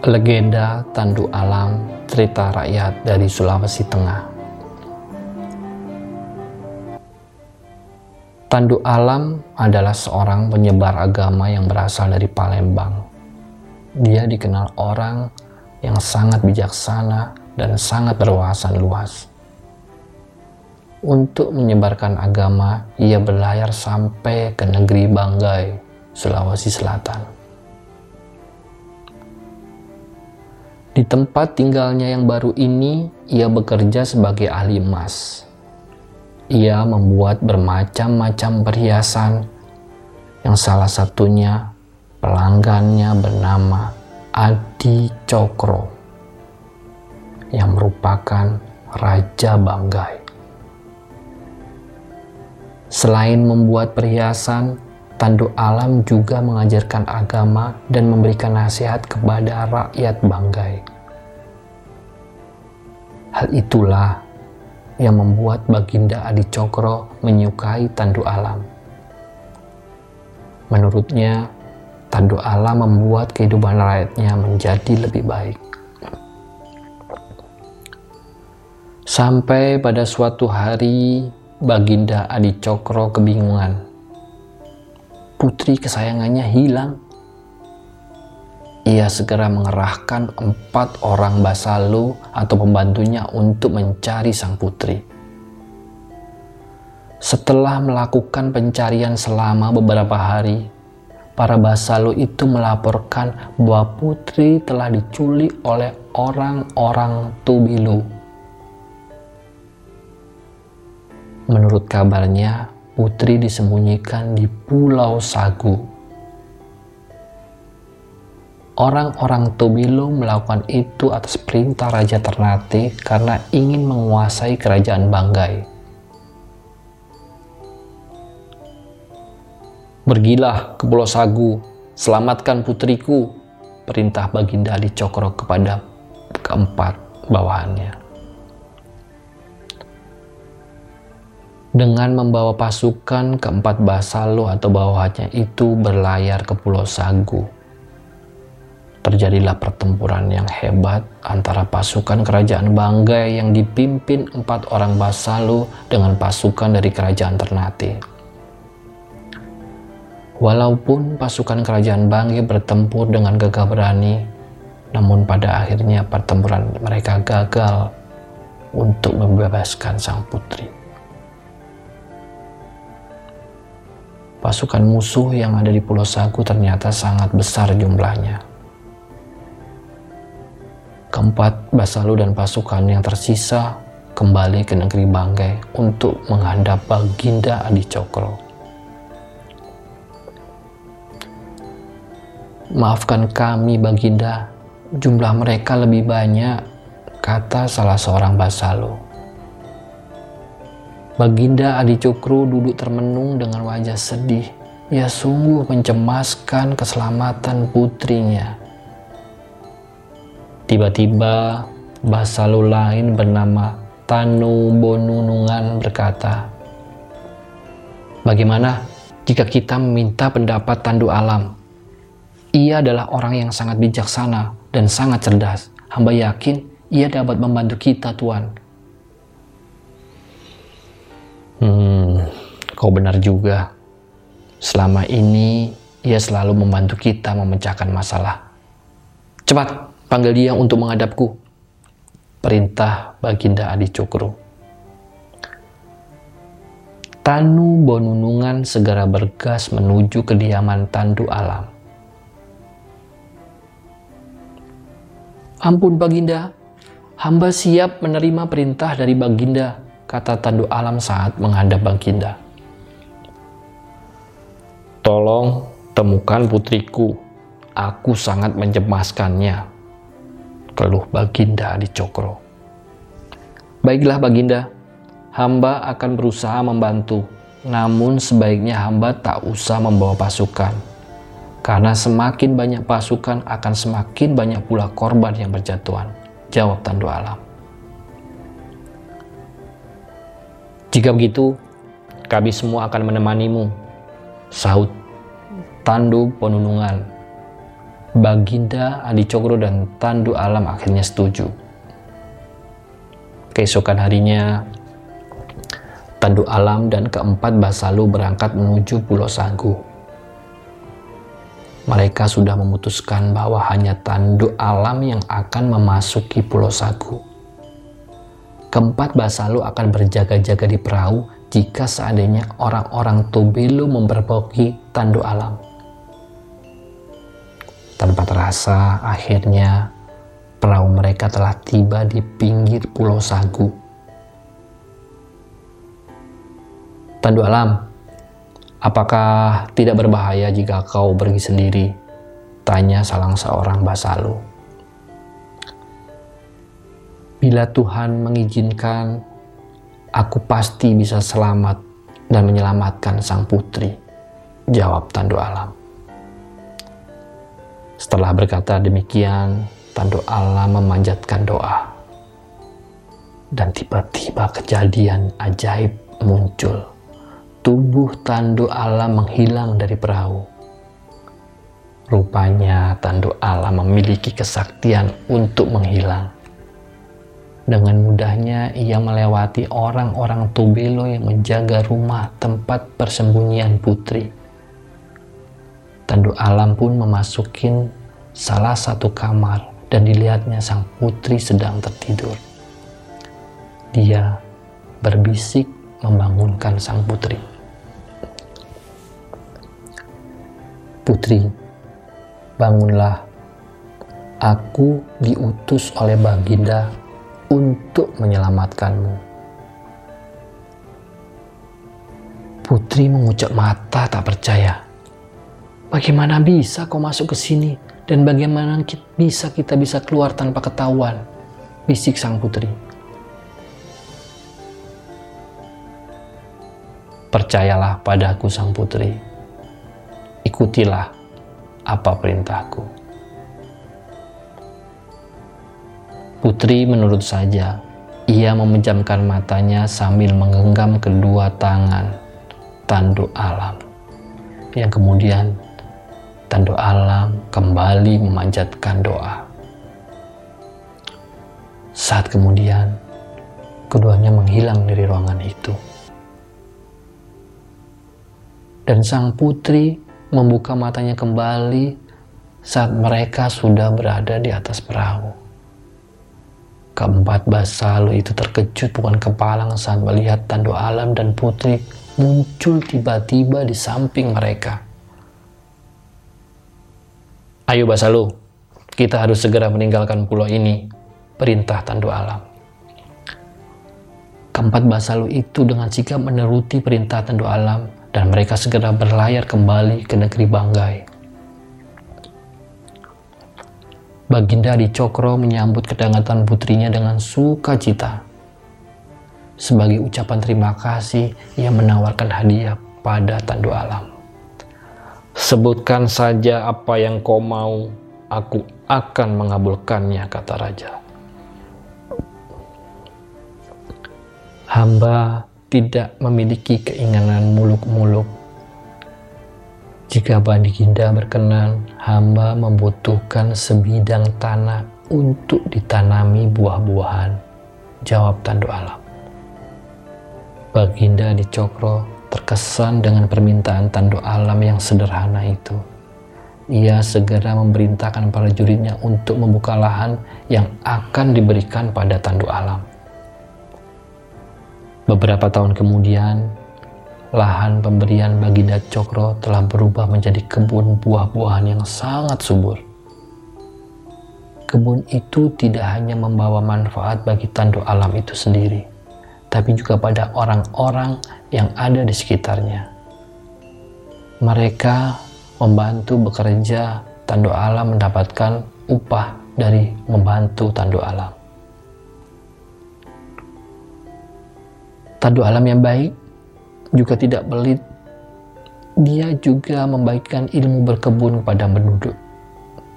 Legenda Tandu Alam Cerita Rakyat dari Sulawesi Tengah Tandu Alam adalah seorang penyebar agama yang berasal dari Palembang. Dia dikenal orang yang sangat bijaksana dan sangat berwawasan luas. Untuk menyebarkan agama, ia berlayar sampai ke negeri Banggai, Sulawesi Selatan. Di tempat tinggalnya yang baru ini, ia bekerja sebagai ahli emas. Ia membuat bermacam-macam perhiasan, yang salah satunya pelanggannya bernama Adi Cokro, yang merupakan Raja Banggai. Selain membuat perhiasan, Tandu Alam juga mengajarkan agama dan memberikan nasihat kepada rakyat Banggai. Hal itulah yang membuat Baginda Adi Cokro menyukai Tandu Alam. Menurutnya, Tandu Alam membuat kehidupan rakyatnya menjadi lebih baik. Sampai pada suatu hari, Baginda Adi Cokro kebingungan putri kesayangannya hilang. Ia segera mengerahkan empat orang basalu atau pembantunya untuk mencari sang putri. Setelah melakukan pencarian selama beberapa hari, para basalu itu melaporkan bahwa putri telah diculik oleh orang-orang Tubilu. Menurut kabarnya, putri disembunyikan di Pulau Sagu. Orang-orang Tobilo melakukan itu atas perintah Raja Ternate karena ingin menguasai kerajaan Banggai. Pergilah ke Pulau Sagu, selamatkan putriku, perintah Baginda Ali Cokro kepada keempat bawahannya. dengan membawa pasukan keempat Basalo atau bawahannya itu berlayar ke Pulau Sagu. Terjadilah pertempuran yang hebat antara pasukan kerajaan Banggai yang dipimpin empat orang Basalo dengan pasukan dari kerajaan Ternate. Walaupun pasukan kerajaan Banggai bertempur dengan gagah berani, namun pada akhirnya pertempuran mereka gagal untuk membebaskan sang putri. pasukan musuh yang ada di Pulau Sagu ternyata sangat besar jumlahnya. Keempat, Basalu dan pasukan yang tersisa kembali ke negeri Banggai untuk menghadap Baginda Adi Cokro. Maafkan kami Baginda, jumlah mereka lebih banyak, kata salah seorang Basalu. Baginda Adi Cokro duduk termenung dengan wajah sedih. Ia sungguh mencemaskan keselamatan putrinya. Tiba-tiba, Basalu lain bernama Tanu Bonunungan berkata, Bagaimana jika kita meminta pendapat Tandu Alam? Ia adalah orang yang sangat bijaksana dan sangat cerdas. Hamba yakin ia dapat membantu kita, Tuan. Hmm, kau benar juga. Selama ini ia selalu membantu kita memecahkan masalah. Cepat, panggil dia untuk menghadapku. Perintah Baginda Adi Cokro. Tanu Bonunungan segera bergas menuju kediaman Tandu Alam. Ampun Baginda, hamba siap menerima perintah dari Baginda kata Tandu Alam saat menghadap Baginda. Tolong temukan putriku, aku sangat mencemaskannya, keluh Baginda di Cokro. Baiklah Baginda, hamba akan berusaha membantu, namun sebaiknya hamba tak usah membawa pasukan, karena semakin banyak pasukan akan semakin banyak pula korban yang berjatuhan, jawab Tandu Alam. Jika begitu, kami semua akan menemanimu, sahut Tandu Penunungan. Baginda Adi Cokro dan Tandu Alam akhirnya setuju. Keesokan harinya, Tandu Alam dan keempat Basalu berangkat menuju Pulau Sagu. Mereka sudah memutuskan bahwa hanya Tandu Alam yang akan memasuki Pulau Sagu. Keempat Basalu akan berjaga-jaga di perahu jika seandainya orang-orang Tobelo memperboki Tandu Alam. Tanpa terasa, akhirnya perahu mereka telah tiba di pinggir Pulau Sagu. Tandu alam, apakah tidak berbahaya jika kau pergi sendiri? Tanya salah seorang basalu. Bila Tuhan mengizinkan, aku pasti bisa selamat dan menyelamatkan sang putri. Jawab Tandu Alam. Setelah berkata demikian, Tandu Allah memanjatkan doa. Dan tiba-tiba kejadian ajaib muncul. Tubuh Tandu Allah menghilang dari perahu. Rupanya Tandu Allah memiliki kesaktian untuk menghilang. Dengan mudahnya ia melewati orang-orang Tubelo yang menjaga rumah tempat persembunyian putri Tandu Alam pun memasukin salah satu kamar dan dilihatnya sang putri sedang tertidur. Dia berbisik membangunkan sang putri. Putri, bangunlah. Aku diutus oleh Baginda untuk menyelamatkanmu. Putri mengucap mata tak percaya. Bagaimana bisa kau masuk ke sini? Dan bagaimana bisa kita bisa keluar tanpa ketahuan? Bisik sang putri. Percayalah padaku sang putri. Ikutilah apa perintahku. Putri menurut saja. Ia memejamkan matanya sambil menggenggam kedua tangan tanduk alam yang kemudian Tandu alam kembali memanjatkan doa. Saat kemudian, keduanya menghilang dari ruangan itu. Dan sang putri membuka matanya kembali saat mereka sudah berada di atas perahu. Keempat basalu itu terkejut bukan kepalang saat melihat tandu alam dan putri muncul tiba-tiba di samping mereka. Ayo Basalu, kita harus segera meninggalkan pulau ini, perintah Tandu Alam. Keempat Basalu itu dengan sikap meneruti perintah Tandu Alam dan mereka segera berlayar kembali ke negeri Banggai. Baginda di Cokro menyambut kedatangan putrinya dengan sukacita. Sebagai ucapan terima kasih, ia menawarkan hadiah pada Tandu Alam. Sebutkan saja apa yang kau mau, aku akan mengabulkannya, kata raja. Hamba tidak memiliki keinginan muluk-muluk. Jika Ginda berkenan, hamba membutuhkan sebidang tanah untuk ditanami buah-buahan. Jawab Tandu Alam. Baginda di Cokro terkesan dengan permintaan tanduk alam yang sederhana itu. Ia segera memerintahkan para juridnya untuk membuka lahan yang akan diberikan pada tanduk alam. Beberapa tahun kemudian, lahan pemberian Baginda Cokro telah berubah menjadi kebun buah-buahan yang sangat subur. Kebun itu tidak hanya membawa manfaat bagi tanduk alam itu sendiri, tapi juga pada orang-orang yang ada di sekitarnya. Mereka membantu bekerja, Tandu Alam mendapatkan upah dari membantu Tandu Alam. Tandu Alam yang baik juga tidak pelit. Dia juga membagikan ilmu berkebun kepada penduduk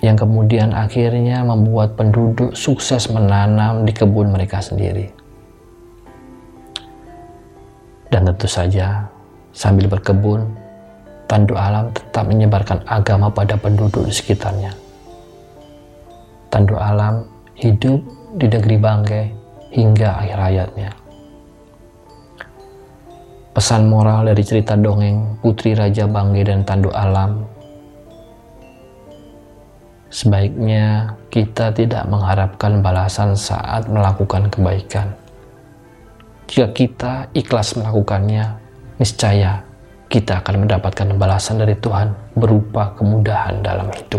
yang kemudian akhirnya membuat penduduk sukses menanam di kebun mereka sendiri. Dan tentu saja, sambil berkebun, Tandu Alam tetap menyebarkan agama pada penduduk di sekitarnya. Tandu Alam hidup di negeri Bangke hingga akhir hayatnya. Pesan moral dari cerita dongeng Putri Raja Bangge dan Tandu Alam Sebaiknya kita tidak mengharapkan balasan saat melakukan kebaikan. Jika kita ikhlas melakukannya, niscaya kita akan mendapatkan balasan dari Tuhan berupa kemudahan dalam hidup.